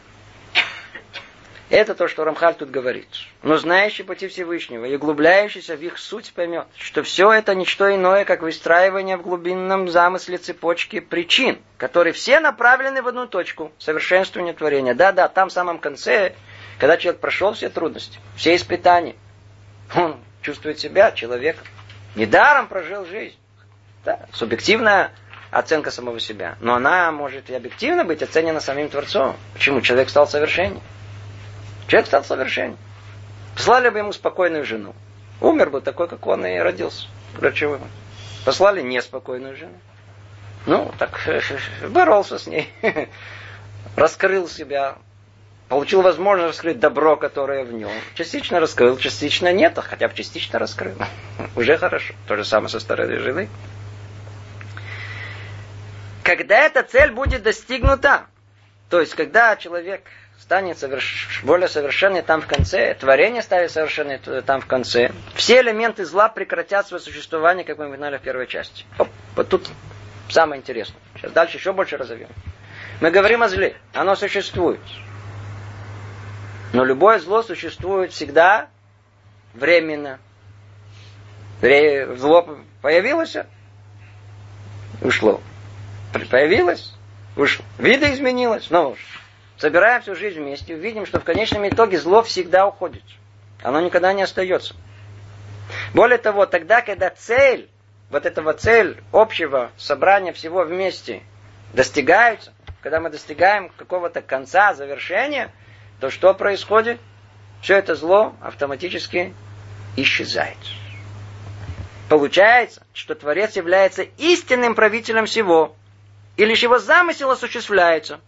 Это то, что Рамхаль тут говорит. Но знающий пути Всевышнего и углубляющийся в их суть поймет, что все это ничто иное, как выстраивание в глубинном замысле цепочки причин, которые все направлены в одну точку – совершенствование творения. Да-да, там в самом конце, когда человек прошел все трудности, все испытания, он чувствует себя человеком. Недаром прожил жизнь. Да, субъективная оценка самого себя. Но она может и объективно быть оценена самим Творцом. Почему? Человек стал совершеннее. Человек стал совершенен. Послали бы ему спокойную жену. Умер бы такой, как он и родился. Врачевым. Послали неспокойную жену. Ну, так боролся с ней. Раскрыл себя. Получил возможность раскрыть добро, которое в нем. Частично раскрыл, частично нет, а хотя бы частично раскрыл. Уже хорошо. То же самое со старой женой. Когда эта цель будет достигнута, то есть когда человек станет соверш... более совершенный там в конце, творение станет совершенное там в конце, все элементы зла прекратят свое существование, как мы упоминали в первой части. Оп, вот тут самое интересное. Сейчас дальше еще больше разовьем. Мы говорим о зле. Оно существует. Но любое зло существует всегда временно. Зло появилось, ушло. Появилось, ушло. Видоизменилось, снова ушло собираем всю жизнь вместе, увидим, что в конечном итоге зло всегда уходит. Оно никогда не остается. Более того, тогда, когда цель, вот этого цель общего собрания всего вместе достигается, когда мы достигаем какого-то конца, завершения, то что происходит? Все это зло автоматически исчезает. Получается, что Творец является истинным правителем всего, и лишь его замысел осуществляется –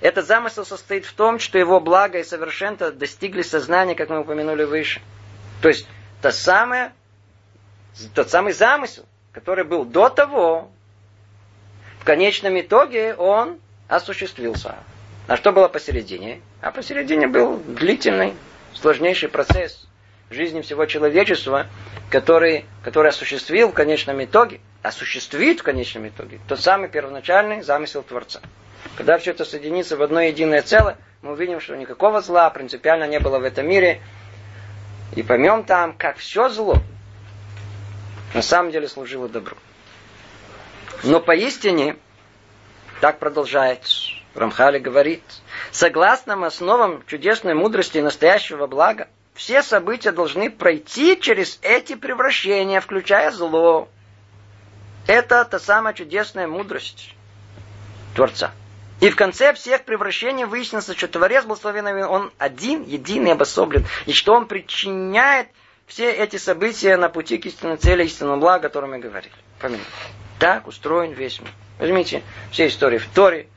этот замысел состоит в том, что его благо и совершенство достигли сознания, как мы упомянули выше. То есть, то самое, тот самый замысел, который был до того, в конечном итоге он осуществился. А что было посередине? А посередине был длительный, сложнейший процесс жизни всего человечества, который, который осуществил в конечном итоге, осуществит в конечном итоге тот самый первоначальный замысел Творца. Когда все это соединится в одно единое целое, мы увидим, что никакого зла принципиально не было в этом мире. И поймем там, как все зло на самом деле служило добру. Но поистине, так продолжает Рамхали говорит, согласно основам чудесной мудрости и настоящего блага, все события должны пройти через эти превращения, включая зло. Это та самая чудесная мудрость Творца. И в конце всех превращений выяснится, что Творец благословенный, он один, единый, обособлен, и что он причиняет все эти события на пути к истинной цели, истинному благу, о котором мы говорили. Помните? Так устроен весь мир. Возьмите все истории в Торе,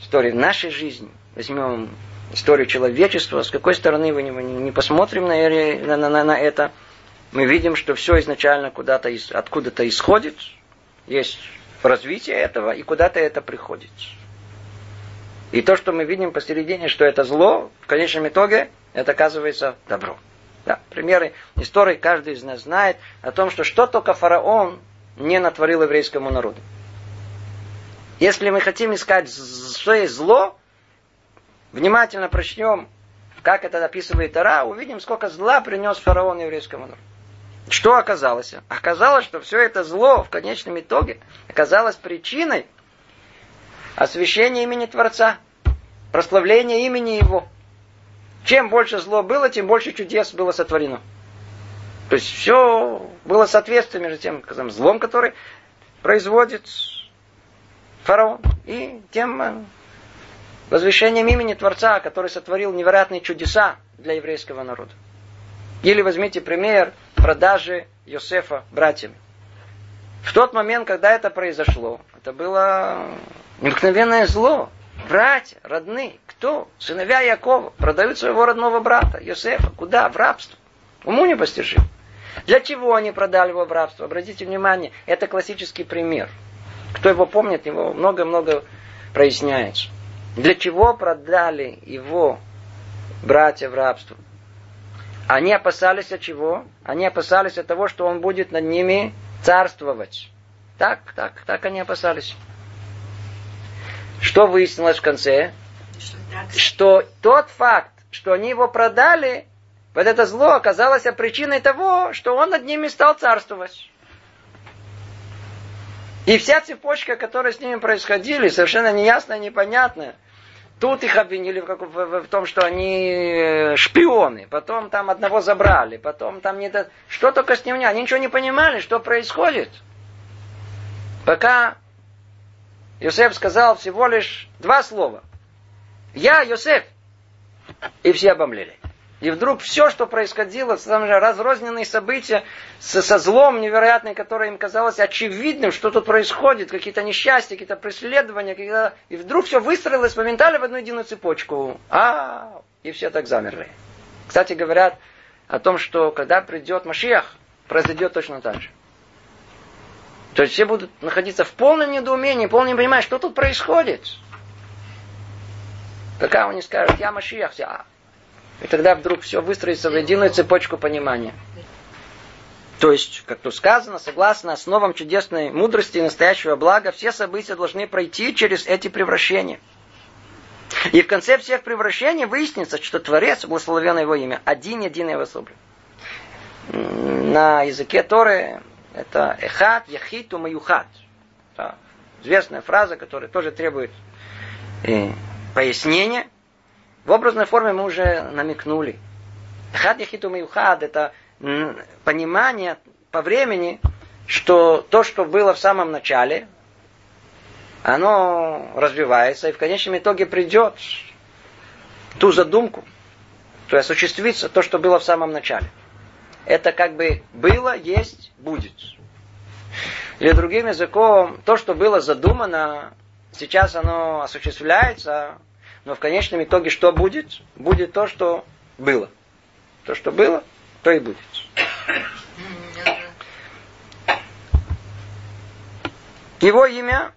истории в нашей жизни, возьмем историю человечества, с какой стороны вы не, не посмотрим на, на, на, на это, мы видим, что все изначально куда-то откуда-то исходит, есть развитие этого, и куда-то это приходит. И то, что мы видим посередине, что это зло, в конечном итоге это оказывается добро. Да, примеры истории каждый из нас знает о том, что что только фараон не натворил еврейскому народу. Если мы хотим искать, что зло, внимательно прочнем, как это описывает Тара, увидим, сколько зла принес фараон еврейскому народу. Что оказалось? Оказалось, что все это зло в конечном итоге оказалось причиной освящение имени Творца, прославление имени Его. Чем больше зло было, тем больше чудес было сотворено. То есть все было соответствие между тем скажем, злом, который производит фараон, и тем э, возвещением имени Творца, который сотворил невероятные чудеса для еврейского народа. Или возьмите пример продажи Йосефа братьями. В тот момент, когда это произошло, это было Необыкновенное зло. Братья, родные, кто? Сыновья Якова продают своего родного брата, Йосефа. Куда? В рабство. Уму непостижим. Для чего они продали его в рабство? Обратите внимание, это классический пример. Кто его помнит, его много-много проясняется. Для чего продали его братья в рабство? Они опасались от чего? Они опасались от того, что он будет над ними царствовать. Так, так, так они опасались. Что выяснилось в конце? что тот факт, что они его продали, вот это зло оказалось причиной того, что он над ними стал царствовать. И вся цепочка, которая с ними происходила, совершенно неясная, непонятная. Тут их обвинили в, в, в, в том, что они э, шпионы. Потом там одного забрали. Потом там не... До... Что только с ним не... Они ничего не понимали, что происходит. Пока Йосеф сказал всего лишь два слова. Я Йосеф. И все обомлели. И вдруг все, что происходило, там же разрозненные события со, со злом невероятным, которое им казалось очевидным, что тут происходит, какие-то несчастья, какие-то преследования, какие-то... и вдруг все выстроилось моментально в одну единую цепочку. А, и все так замерли. Кстати, говорят о том, что когда придет Машиах, произойдет точно так же. То есть все будут находиться в полном недоумении, полном понимании, что тут происходит. Пока он не скажет, я Машиах, все, и тогда вдруг все выстроится в единую цепочку понимания. То есть, как тут сказано, согласно основам чудесной мудрости и настоящего блага, все события должны пройти через эти превращения. И в конце всех превращений выяснится, что Творец, благословен его имя, один, един и особлен. На языке Торы это эхат, яхиту, маюхат. Известная фраза, которая тоже требует э, пояснения. В образной форме мы уже намекнули. Хад яхиту миюхад – это понимание по времени, что то, что было в самом начале, оно развивается и в конечном итоге придет ту задумку, то есть осуществится то, что было в самом начале. Это как бы было, есть, будет. Или другим языком, то, что было задумано, сейчас оно осуществляется, но в конечном итоге что будет? Будет то, что было. То, что было, то и будет. Его имя,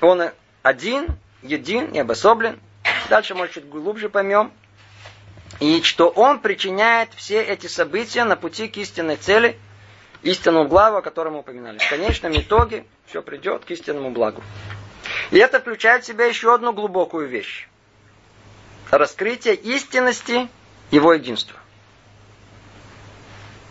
он один, един и обособлен. Дальше, может, чуть глубже поймем. И что он причиняет все эти события на пути к истинной цели, истинному благу, о котором мы упоминали. В конечном итоге все придет к истинному благу. И это включает в себя еще одну глубокую вещь. Раскрытие истинности его единства.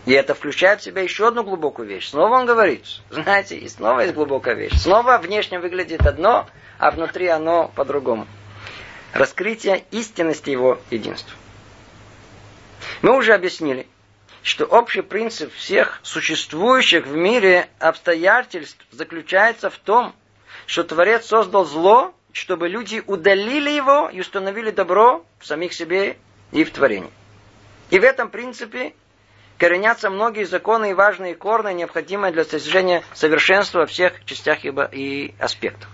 И это включает в себя еще одну глубокую вещь. Снова он говорит, знаете, и снова есть глубокая вещь. Снова внешне выглядит одно, а внутри оно по-другому. Раскрытие истинности его единства. Мы уже объяснили, что общий принцип всех существующих в мире обстоятельств заключается в том, что Творец создал зло, чтобы люди удалили его и установили добро в самих себе и в творении. И в этом принципе коренятся многие законы и важные корны, необходимые для достижения совершенства во всех частях и аспектах.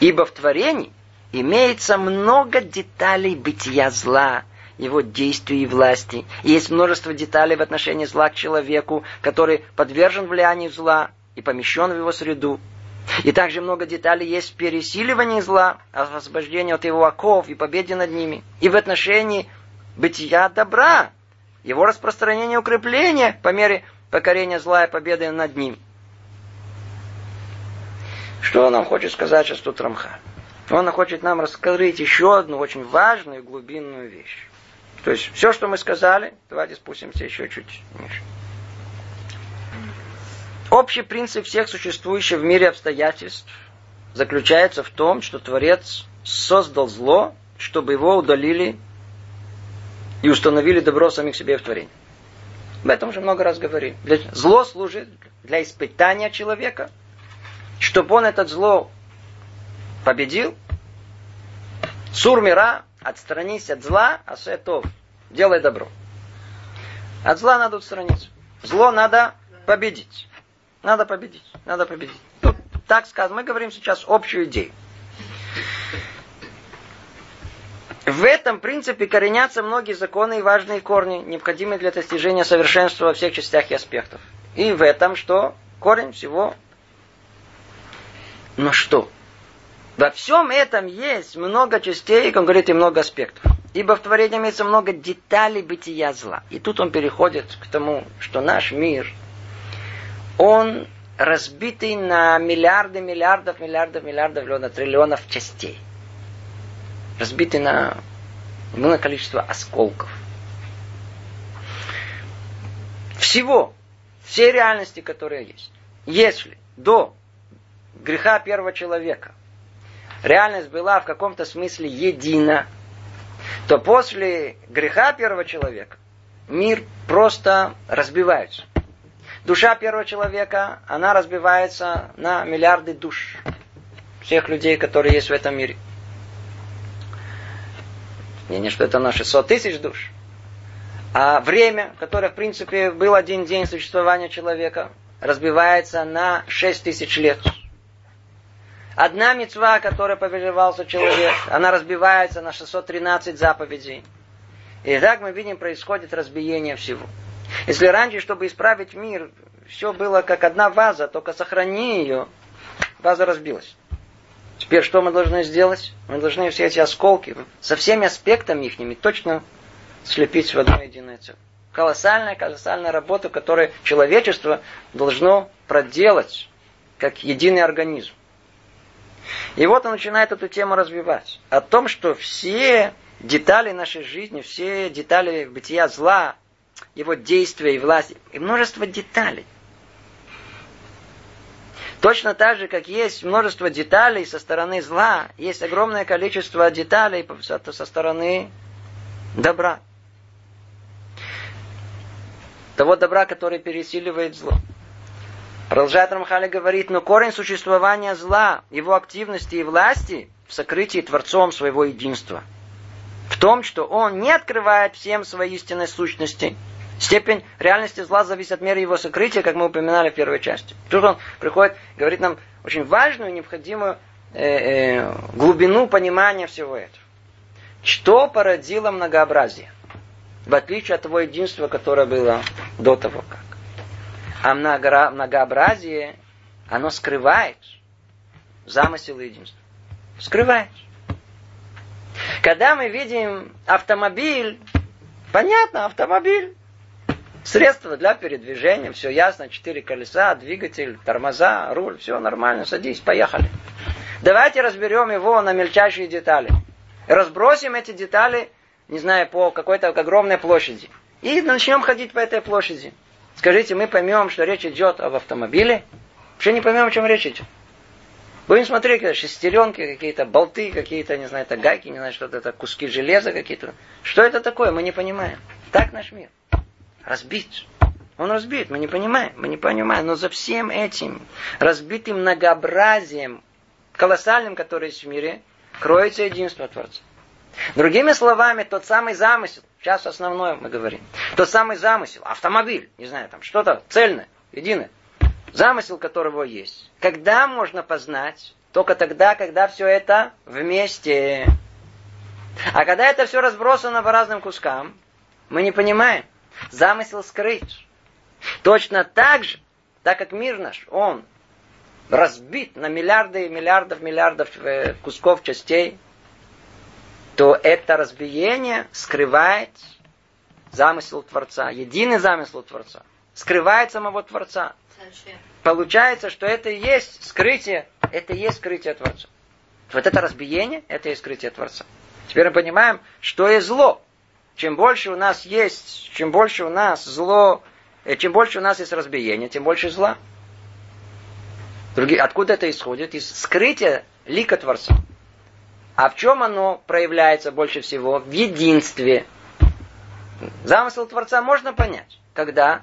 Ибо в творении имеется много деталей бытия зла, его действий и власти. И есть множество деталей в отношении зла к человеку, который подвержен влиянию зла и помещен в его среду. И также много деталей есть в пересиливании зла, освобождении от его оков и победе над ними. И в отношении бытия добра, его распространения и укрепления по мере покорения зла и победы над ним. Что нам хочет сказать сейчас тут Рамха? Он хочет нам раскрыть еще одну очень важную глубинную вещь. То есть все, что мы сказали, давайте спустимся еще чуть ниже. Общий принцип всех существующих в мире обстоятельств заключается в том, что Творец создал зло, чтобы его удалили и установили добро самих себе в творении. Об этом уже много раз говорили. Зло служит для испытания человека, чтобы он этот зло победил. Сур мира, отстранись от зла, а сетов, делай добро. От зла надо отстраниться. Зло надо победить. Надо победить. Надо победить. Тут так сказано. Мы говорим сейчас общую идею. В этом принципе коренятся многие законы и важные корни, необходимые для достижения совершенства во всех частях и аспектах. И в этом что? Корень всего. Но что? Во всем этом есть много частей, как он говорит, и много аспектов. Ибо в творении имеется много деталей бытия зла. И тут он переходит к тому, что наш мир – он разбитый на миллиарды, миллиардов, миллиардов, миллиардов, миллионов, триллионов частей. разбиты на огромное количество осколков. Всего, все реальности, которые есть. Если до греха первого человека реальность была в каком-то смысле едина, то после греха первого человека мир просто разбивается. Душа первого человека, она разбивается на миллиарды душ всех людей, которые есть в этом мире. Не, не что это на 600 тысяч душ. А время, которое, в принципе, был один день существования человека, разбивается на 6 тысяч лет. Одна мецва, которая повелевался человек, она разбивается на 613 заповедей. И так мы видим, происходит разбиение всего. Если раньше, чтобы исправить мир, все было как одна ваза, только сохрани ее, ваза разбилась. Теперь что мы должны сделать? Мы должны все эти осколки со всеми аспектами их точно слепить в одно единое целое. Колоссальная, колоссальная работа, которую человечество должно проделать как единый организм. И вот он начинает эту тему развивать. О том, что все детали нашей жизни, все детали бытия зла, его действия и власти, и множество деталей – Точно так же, как есть множество деталей со стороны зла, есть огромное количество деталей со стороны добра. Того добра, который пересиливает зло. Продолжает Рамхали говорит, но корень существования зла, его активности и власти в сокрытии Творцом своего единства. В том, что он не открывает всем своей истинной сущности – Степень реальности зла зависит от меры его сокрытия, как мы упоминали в первой части. Тут он приходит, говорит нам очень важную, необходимую э, э, глубину понимания всего этого. Что породило многообразие? В отличие от того единства, которое было до того как. А многообразие, оно скрывает замысел единства. Скрывает. Когда мы видим автомобиль, понятно, автомобиль. Средства для передвижения, все ясно, четыре колеса, двигатель, тормоза, руль, все нормально, садись, поехали. Давайте разберем его на мельчайшие детали. Разбросим эти детали, не знаю, по какой-то огромной площади. И начнем ходить по этой площади. Скажите, мы поймем, что речь идет об автомобиле? Вообще не поймем, о чем речь идет. Будем смотреть, какие шестеренки, какие-то болты, какие-то, не знаю, это гайки, не знаю, что это, куски железа какие-то. Что это такое, мы не понимаем. Так наш мир разбит. Он разбит, мы не понимаем, мы не понимаем. Но за всем этим разбитым многообразием, колоссальным, которое есть в мире, кроется единство Творца. Другими словами, тот самый замысел, сейчас основное мы говорим, тот самый замысел, автомобиль, не знаю, там что-то цельное, единое, замысел которого есть. Когда можно познать? Только тогда, когда все это вместе. А когда это все разбросано по разным кускам, мы не понимаем. Замысел скрыть. Точно так же, так как мир наш, он разбит на миллиарды и миллиардов, миллиардов э, кусков частей, то это разбиение скрывает замысел Творца, единый замысел Творца, скрывает самого Творца. Зачем? Получается, что это и есть скрытие, это и есть скрытие Творца. Вот это разбиение, это и есть скрытие Творца. Теперь мы понимаем, что есть зло. Чем больше у нас есть, чем больше у нас зло, э, чем больше у нас есть разбиение, тем больше зла. Другие, откуда это исходит? Из скрытия лика Творца. А в чем оно проявляется больше всего? В единстве. Замысел Творца можно понять. Когда?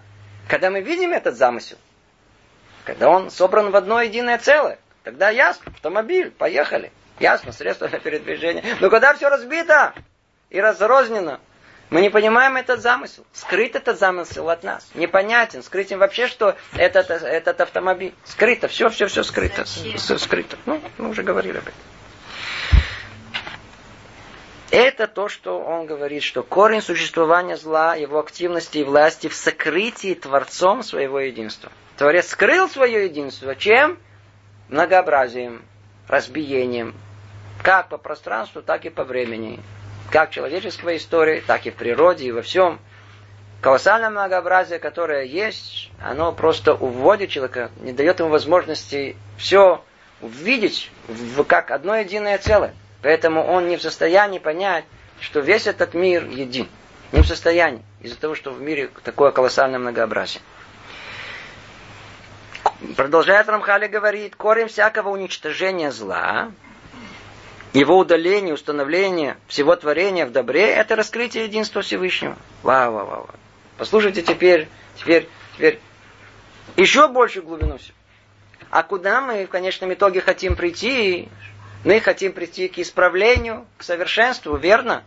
Когда мы видим этот замысел. Когда он собран в одно единое целое. Тогда ясно, автомобиль, поехали. Ясно, средства для передвижения. Но когда все разбито и разрознено, мы не понимаем этот замысел. Скрыт этот замысел от нас. Непонятен. Скрытен вообще, что этот, этот автомобиль. Скрыто. Все, все, все скрыто. Зачем? Скрыто. Ну, мы уже говорили об этом. Это то, что он говорит, что корень существования зла, его активности и власти в сокрытии Творцом своего единства. Творец скрыл свое единство чем? Многообразием, разбиением. Как по пространству, так и по времени как человеческой истории, так и в природе, и во всем. Колоссальное многообразие, которое есть, оно просто уводит человека, не дает ему возможности все увидеть в, как одно единое целое. Поэтому он не в состоянии понять, что весь этот мир един. Не в состоянии, из-за того, что в мире такое колоссальное многообразие. Продолжает Рамхали говорит, корень всякого уничтожения зла, его удаление, установление всего творения в добре, это раскрытие единства Всевышнего. Вау, вау, вау. Послушайте теперь, теперь, теперь еще больше глубину. А куда мы в конечном итоге хотим прийти? Мы хотим прийти к исправлению, к совершенству, верно?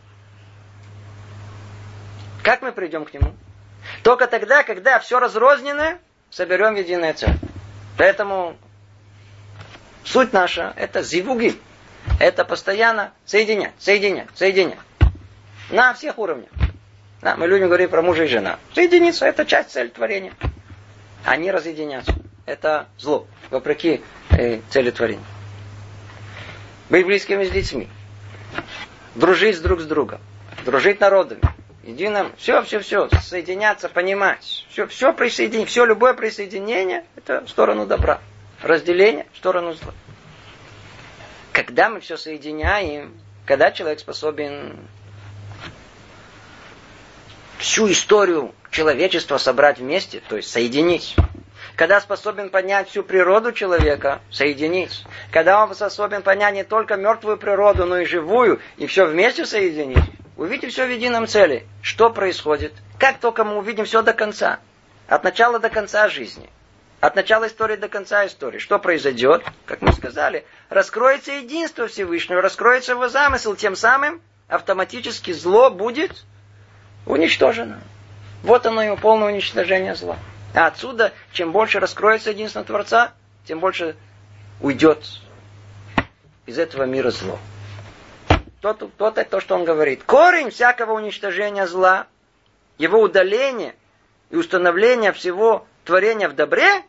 Как мы придем к нему? Только тогда, когда все разрознено, соберем единое целое. Поэтому суть наша – это зивуги. Это постоянно соединять, соединять, соединять. На всех уровнях. Да, мы людям говорим про мужа и жена. Соединиться – это часть цели творения. Они разъединяться. Это зло, вопреки э, цели творения. Быть близкими с детьми. Дружить друг с другом. Дружить народами. Единым. Все, все, все. Соединяться, понимать. Все, все присоединение. Все, любое присоединение – это в сторону добра. Разделение – в сторону зла. Когда мы все соединяем, когда человек способен всю историю человечества собрать вместе, то есть соединить. Когда способен понять всю природу человека, соединить. Когда он способен понять не только мертвую природу, но и живую, и все вместе соединить. Увидите все в едином цели. Что происходит? Как только мы увидим все до конца. От начала до конца жизни. От начала истории до конца истории. Что произойдет? Как мы сказали, раскроется единство Всевышнего, раскроется его замысел, тем самым автоматически зло будет уничтожено. Вот оно его полное уничтожение зла. А отсюда, чем больше раскроется единство Творца, тем больше уйдет из этого мира зло. То, то, то, то, что он говорит. Корень всякого уничтожения зла, его удаление и установление всего творения в добре,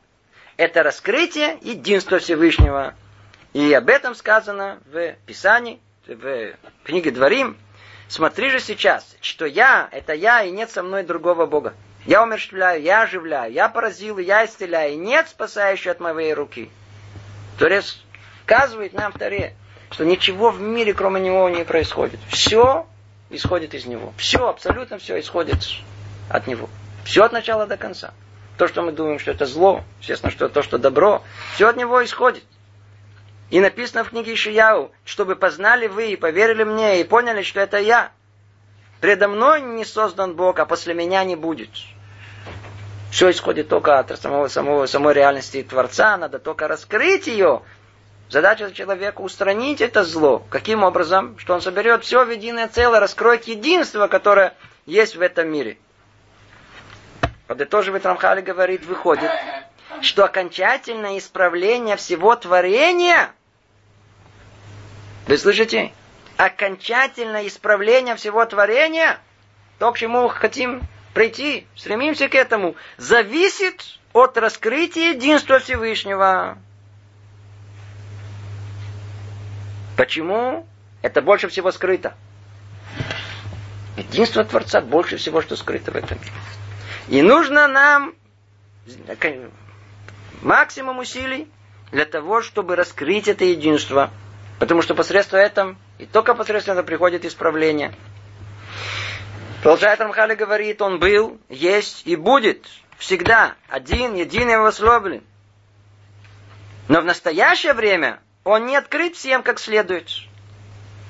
это раскрытие единства Всевышнего. И об этом сказано в Писании, в книге Дворим, Смотри же сейчас, что я, это я, и нет со мной другого Бога. Я умерщвляю, я оживляю, я поразил, я исцеляю, нет спасающего от моей руки. Творец сказывает нам в Таре, что ничего в мире, кроме него, не происходит. Все исходит из него. Все, абсолютно все исходит от него. Все от начала до конца. То, что мы думаем, что это зло, естественно, что то, что добро, все от него исходит. И написано в книге Ишияу, чтобы познали вы и поверили мне, и поняли, что это я. Предо мной не создан Бог, а после меня не будет. Все исходит только от самого, самого, самой реальности Творца, надо только раскрыть ее. Задача человека устранить это зло. Каким образом? Что он соберет все в единое целое, раскроет единство, которое есть в этом мире. Подытоживает Рамхали говорит, выходит, что окончательное исправление всего творения вы слышите? Окончательное исправление всего творения, то, к чему хотим прийти, стремимся к этому, зависит от раскрытия единства Всевышнего. Почему? Это больше всего скрыто. Единство Творца больше всего, что скрыто в этом мире. И нужно нам максимум усилий для того, чтобы раскрыть это единство – Потому что посредством этого, и только посредством этого приходит исправление. Продолжает Рамхали говорит, он был, есть и будет всегда один, единый возлюблен. Но в настоящее время он не открыт всем как следует.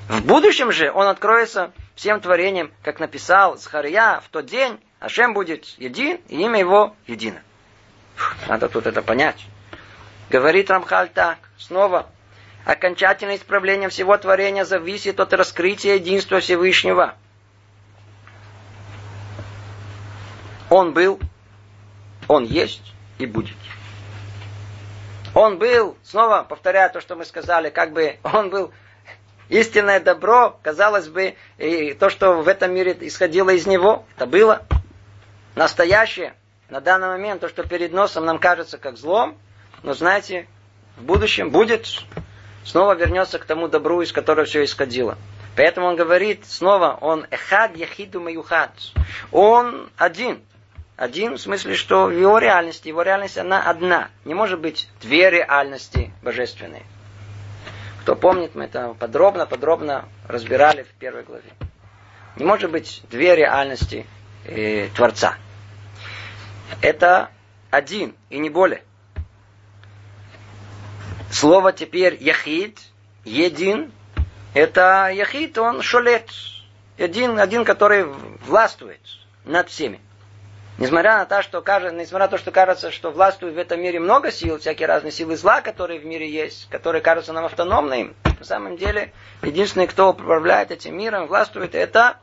В будущем же он откроется всем творениям, как написал Захария в тот день, Ашем будет един, и имя его едино. Надо тут это понять. Говорит Рамхаль так, снова, окончательное исправление всего творения зависит от раскрытия единства Всевышнего. Он был, он есть и будет. Он был, снова повторяю то, что мы сказали, как бы он был истинное добро, казалось бы, и то, что в этом мире исходило из него, это было настоящее. На данный момент то, что перед носом нам кажется как злом, но знаете, в будущем будет снова вернется к тому добру, из которого все исходило. Поэтому он говорит снова, он эхад яхиду маюхад. Он один. Один в смысле, что в его реальности, его реальность она одна. Не может быть две реальности божественные. Кто помнит, мы это подробно-подробно разбирали в первой главе. Не может быть две реальности э, Творца. Это один и не более. Слово теперь яхид, един, это яхид, он шолет. Один, один, который властвует над всеми. Несмотря на то, что, кажется, несмотря на то, что кажется, что властвует в этом мире много сил, всякие разные силы зла, которые в мире есть, которые кажутся нам автономными, на самом деле, единственный, кто управляет этим миром, властвует, это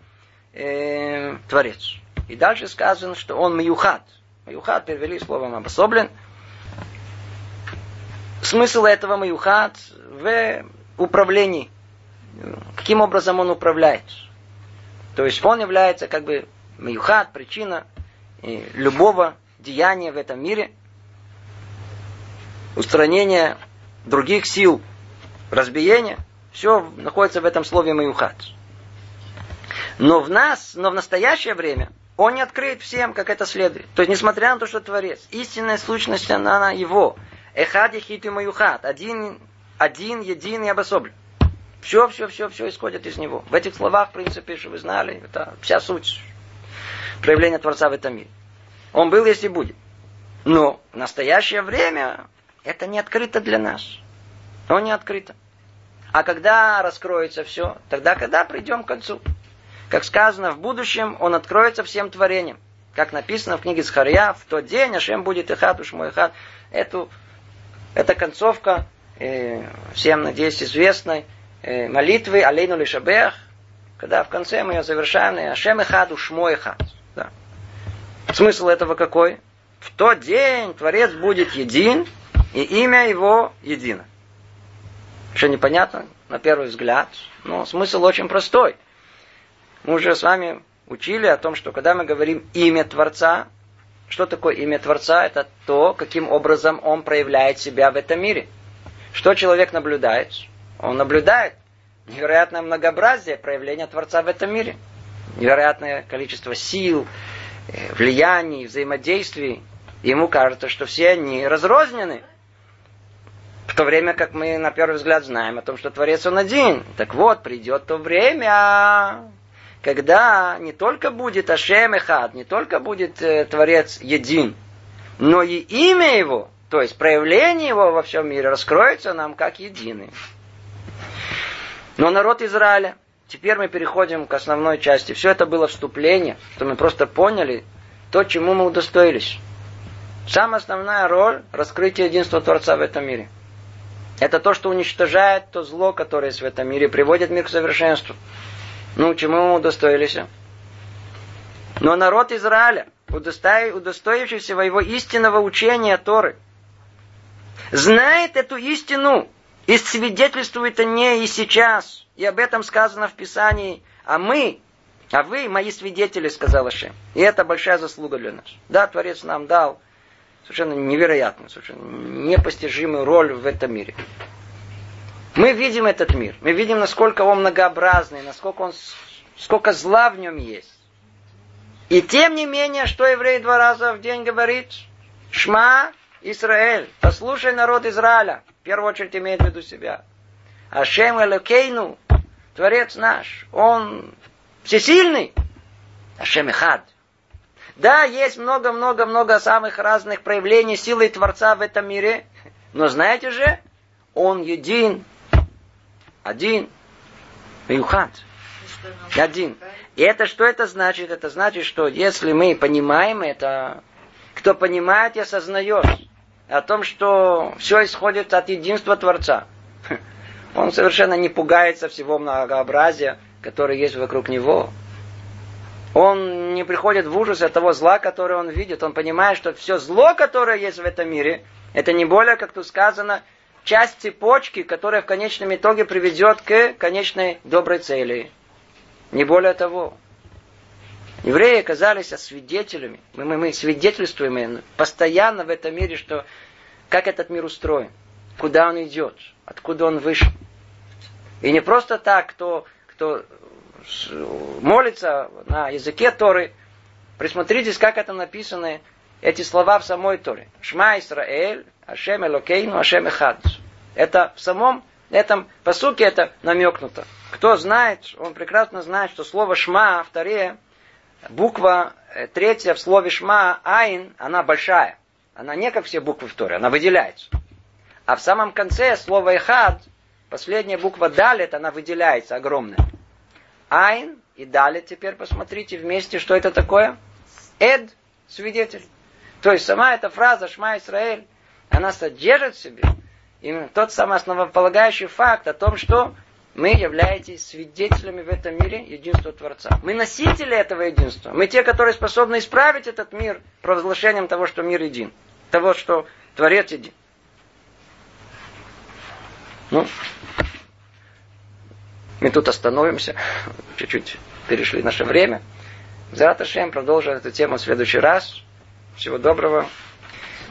э, Творец. И дальше сказано, что он маюхат. Маюхат перевели словом обособлен. Смысл этого маюхат в управлении. Каким образом он управляет? То есть он является как бы маюхат, причина любого деяния в этом мире, устранение других сил, разбиение, все находится в этом слове маюхат. Но в нас, но в настоящее время он не открыт всем, как это следует. То есть, несмотря на то, что Творец, истинная сущность, она, она его. Эхад ехит и маюхат. Один, один, един и обособлен. Все, все, все, все исходит из него. В этих словах, в принципе, что вы знали, это вся суть проявления Творца в этом мире. Он был, если будет. Но в настоящее время это не открыто для нас. Он не открыто. А когда раскроется все, тогда когда придем к концу. Как сказано, в будущем он откроется всем творениям. Как написано в книге Схария, в тот день Ашем будет Ихат, уж мой Ихат. Эту, эта концовка, э, всем, надеюсь, известной, э, молитвы Алейну Лишабех, когда в конце мы ее завершаем, Ашем Ихат, уж мой Ихат. Да. Смысл этого какой? В тот день Творец будет един, и имя его едино. Что непонятно на первый взгляд, но смысл очень простой. Мы уже с вами учили о том, что когда мы говорим имя Творца, что такое имя Творца? Это то, каким образом он проявляет себя в этом мире. Что человек наблюдает? Он наблюдает невероятное многообразие проявления Творца в этом мире. Невероятное количество сил, э, влияний, взаимодействий. Ему кажется, что все они разрознены. В то время как мы на первый взгляд знаем о том, что Творец он один. Так вот, придет то время, когда не только будет Ашем Эхад, не только будет э, Творец един, но и имя его, то есть проявление его во всем мире раскроется нам как единый. Но народ Израиля, теперь мы переходим к основной части. Все это было вступление, что мы просто поняли то, чему мы удостоились. Самая основная роль раскрытия единства Творца в этом мире. Это то, что уничтожает то зло, которое есть в этом мире, приводит мир к совершенству. Ну, чему удостоились? Но народ Израиля, удостоившийся своего истинного учения Торы, знает эту истину и свидетельствует о ней и сейчас. И об этом сказано в Писании. А мы, а вы мои свидетели, сказал Ашем. И это большая заслуга для нас. Да, Творец нам дал совершенно невероятную, совершенно непостижимую роль в этом мире. Мы видим этот мир. Мы видим, насколько он многообразный, насколько он, сколько зла в нем есть. И тем не менее, что еврей два раза в день говорит? Шма Израиль. Послушай народ Израиля. В первую очередь имеет в виду себя. Ашем Элокейну. Творец наш. Он всесильный. Ашем Ихад. Да, есть много-много-много самых разных проявлений силы Творца в этом мире. Но знаете же, он един, один. Мюхат. Один. И это что это значит? Это значит, что если мы понимаем это, кто понимает и осознает о том, что все исходит от единства Творца, он совершенно не пугается всего многообразия, которое есть вокруг него. Он не приходит в ужас от того зла, которое он видит. Он понимает, что все зло, которое есть в этом мире, это не более, как тут сказано, часть цепочки, которая в конечном итоге приведет к конечной доброй цели. Не более того. Евреи оказались свидетелями. Мы, мы, мы свидетельствуем постоянно в этом мире, что как этот мир устроен, куда он идет, откуда он вышел. И не просто так, кто, кто молится на языке Торы, присмотритесь, как это написано, эти слова в самой Торе. Шма Исраэль, Ашем Элокейну, Ашем Эхад. Это в самом этом посуке это намекнуто. Кто знает, он прекрасно знает, что слово «шма» в Таре, буква э, третья в слове «шма» «айн», она большая. Она не как все буквы в Торе, она выделяется. А в самом конце слово «эхад», последняя буква «далет», она выделяется, огромная. «Айн» и «далет» теперь посмотрите вместе, что это такое. «Эд» – свидетель. То есть сама эта фраза «Шма Исраэль», она содержит в себе именно тот самый основополагающий факт о том, что мы являетесь свидетелями в этом мире единства Творца. Мы носители этого единства. Мы те, которые способны исправить этот мир провозглашением того, что мир един. Того, что Творец един. Ну, мы тут остановимся. Чуть-чуть перешли наше время. Завтра продолжим эту тему в следующий раз. Всего доброго.